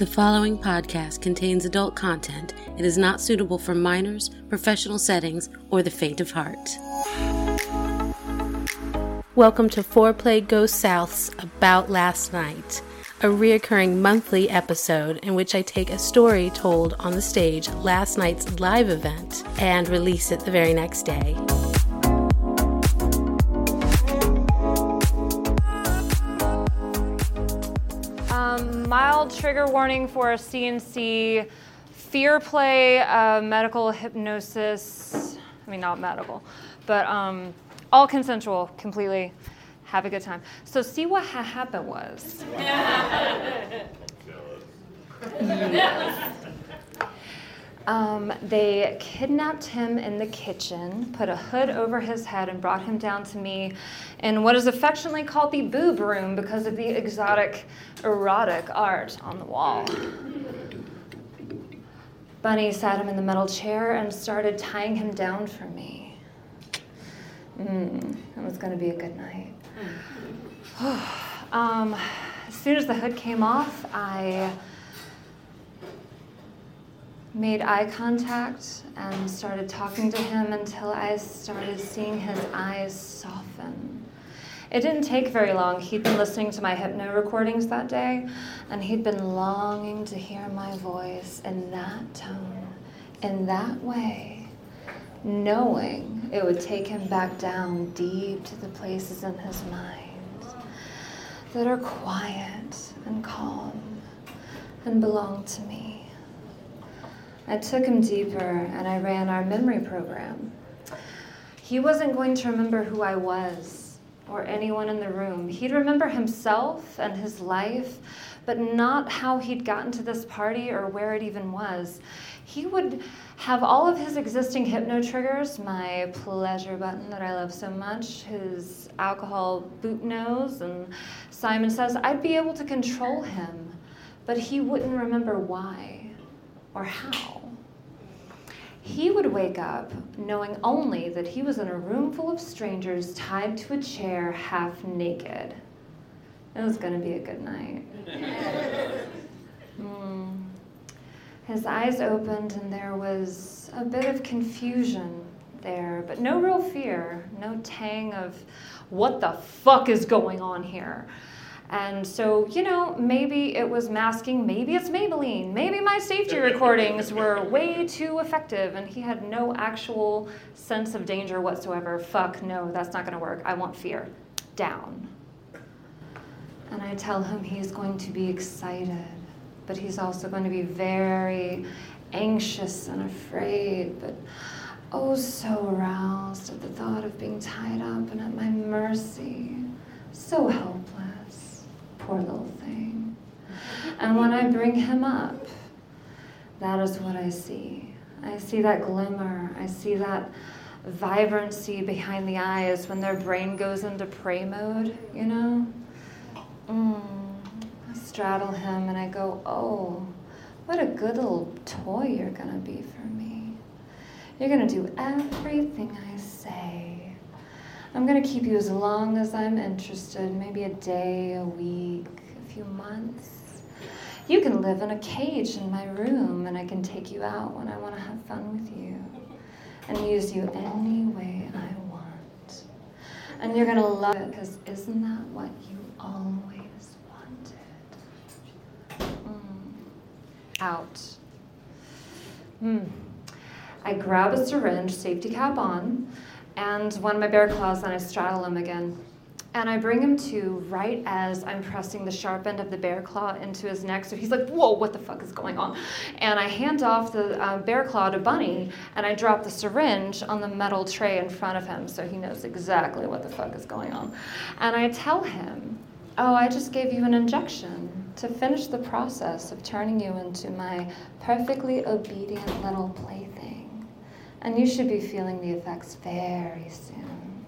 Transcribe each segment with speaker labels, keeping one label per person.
Speaker 1: The following podcast contains adult content. It is not suitable for minors, professional settings, or the faint of heart. Welcome to Foreplay Goes South's About Last Night, a reoccurring monthly episode in which I take a story told on the stage last night's live event and release it the very next day.
Speaker 2: Trigger warning for a CNC, fear play, uh, medical hypnosis. I mean, not medical, but um, all consensual, completely. Have a good time. So, see what ha- happened was. Um, they kidnapped him in the kitchen, put a hood over his head, and brought him down to me in what is affectionately called the boob room because of the exotic, erotic art on the wall. Bunny sat him in the metal chair and started tying him down for me. Mm, it was going to be a good night. um, as soon as the hood came off, I made eye contact and started talking to him until I started seeing his eyes soften. It didn't take very long. He'd been listening to my hypno recordings that day, and he'd been longing to hear my voice in that tone, in that way, knowing it would take him back down deep to the places in his mind that are quiet and calm and belong to me. I took him deeper and I ran our memory program. He wasn't going to remember who I was or anyone in the room. He'd remember himself and his life, but not how he'd gotten to this party or where it even was. He would have all of his existing hypno triggers my pleasure button that I love so much, his alcohol boot nose, and Simon says I'd be able to control him, but he wouldn't remember why or how he would wake up knowing only that he was in a room full of strangers tied to a chair half naked. It was going to be a good night. mm. His eyes opened, and there was a bit of confusion there, but no real fear, no tang of what the fuck is going on here. And so, you know, maybe it was masking, maybe it's Maybelline, maybe my safety recordings were way too effective and he had no actual sense of danger whatsoever. Fuck, no, that's not gonna work. I want fear. Down. And I tell him he's going to be excited, but he's also going to be very anxious and afraid, but oh so aroused at the thought of being tied up and at my mercy. So helpless poor little thing. And when I bring him up, that is what I see. I see that glimmer. I see that vibrancy behind the eyes when their brain goes into prey mode, you know? Mm. I straddle him and I go, oh, what a good little toy you're gonna be for me. You're gonna do everything I say. I'm going to keep you as long as I'm interested, maybe a day, a week, a few months. You can live in a cage in my room, and I can take you out when I want to have fun with you and use you any way I want. And you're going to love it because isn't that what you always wanted? Mm. Out. Mm. I grab a syringe, safety cap on and one of my bear claws, and I straddle him again. And I bring him to right as I'm pressing the sharp end of the bear claw into his neck. So he's like, whoa, what the fuck is going on? And I hand off the uh, bear claw to Bunny, and I drop the syringe on the metal tray in front of him so he knows exactly what the fuck is going on. And I tell him, oh, I just gave you an injection to finish the process of turning you into my perfectly obedient little plaything. And you should be feeling the effects very soon.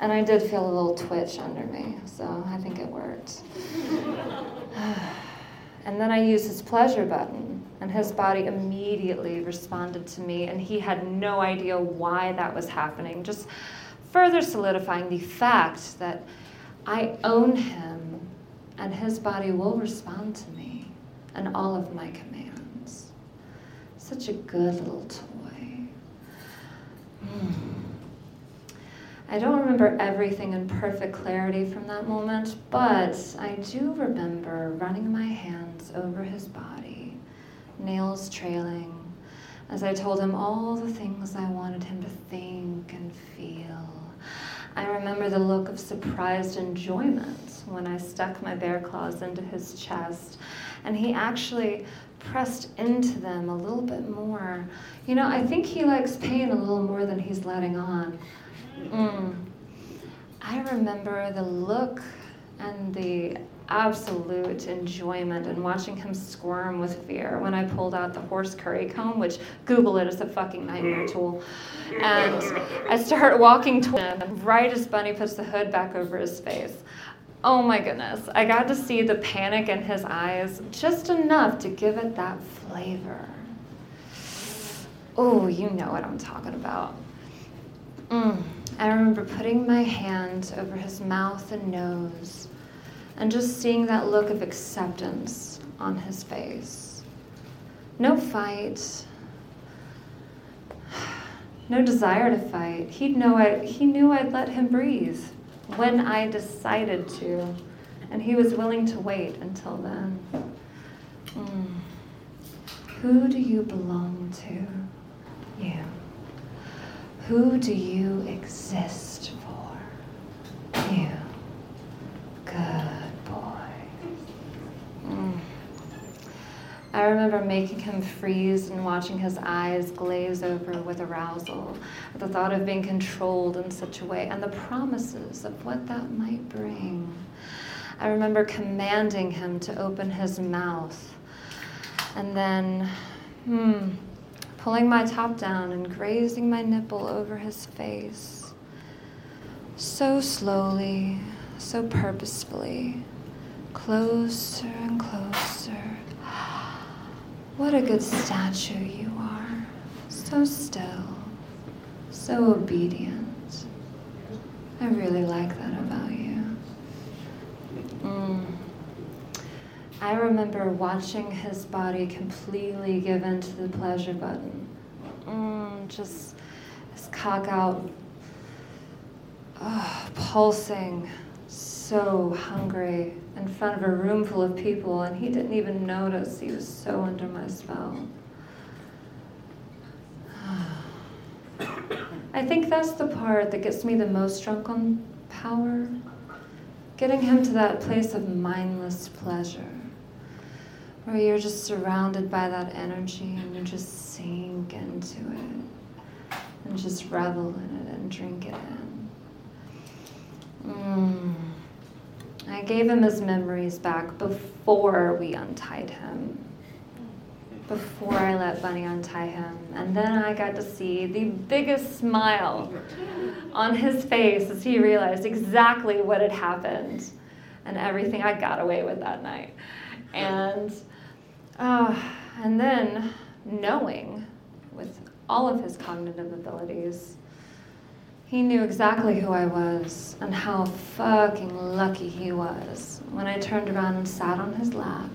Speaker 2: And I did feel a little twitch under me, so I think it worked. and then I used his pleasure button, and his body immediately responded to me, and he had no idea why that was happening, just further solidifying the fact that I own him, and his body will respond to me and all of my commands. Such a good little toy. Mm. I don't remember everything in perfect clarity from that moment, but I do remember running my hands over his body, nails trailing, as I told him all the things I wanted him to think and feel. I remember the look of surprised enjoyment when I stuck my bear claws into his chest, and he actually pressed into them a little bit more. You know, I think he likes pain a little more than he's letting on. Mm. I remember the look and the absolute enjoyment in watching him squirm with fear when I pulled out the horse curry comb, which Google it, it's a fucking nightmare tool. And I start walking toward him, right as Bunny puts the hood back over his face. Oh my goodness, I got to see the panic in his eyes just enough to give it that flavor. Oh, you know what I'm talking about. Mm. I remember putting my hand over his mouth and nose and just seeing that look of acceptance on his face. No fight, no desire to fight. He'd know I, he knew I'd let him breathe when I decided to, and he was willing to wait until then. Mm. Who do you belong to? You. Who do you exist for? You. Good boy. Mm. I remember making him freeze and watching his eyes glaze over with arousal at the thought of being controlled in such a way and the promises of what that might bring. I remember commanding him to open his mouth and then, hmm, pulling my top down and grazing my nipple over his face. So slowly, so purposefully, closer and closer. What a good statue you are. So still, so obedient. I really like that about you. Mm. I remember watching his body completely give in to the pleasure button. Mm, just his cock out, oh, pulsing, so hungry in front of a room full of people, and he didn't even notice he was so under my spell. I think that's the part that gets me the most drunk on power. Getting him to that place of mindless pleasure where you're just surrounded by that energy and you just sink into it and just revel in it and drink it in. Mm. Gave him his memories back before we untied him. Before I let Bunny untie him. And then I got to see the biggest smile on his face as he realized exactly what had happened and everything I got away with that night. And uh, and then knowing with all of his cognitive abilities, he knew exactly who I was and how fucking lucky he was when I turned around and sat on his lap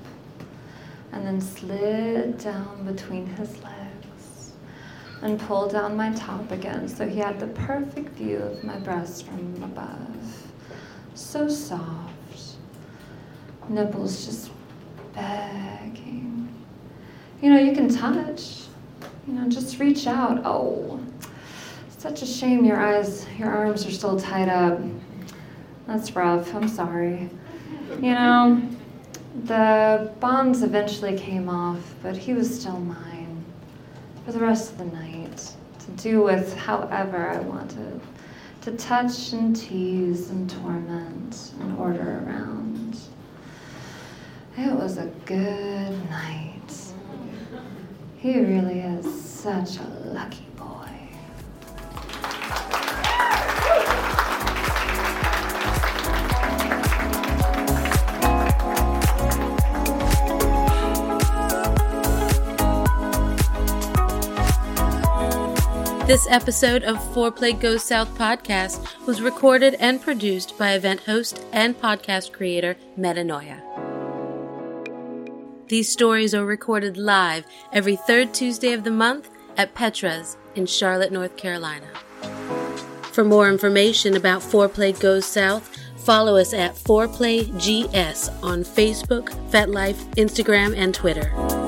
Speaker 2: and then slid down between his legs and pulled down my top again so he had the perfect view of my breasts from above. So soft, nipples just begging you know, you can touch. You know, just reach out. Oh, such a shame your eyes, your arms are still tied up. That's rough. I'm sorry. You know, the bonds eventually came off, but he was still mine for the rest of the night to do with however I wanted, to touch and tease and torment and order around. It was a good night. He really is such a lucky
Speaker 1: This episode of Foreplay Goes South podcast was recorded and produced by event host and podcast creator Metanoia. These stories are recorded live every third Tuesday of the month at Petra's in Charlotte, North Carolina. For more information about Foreplay Goes South, follow us at ForePlayGS on Facebook, FetLife, Instagram, and Twitter.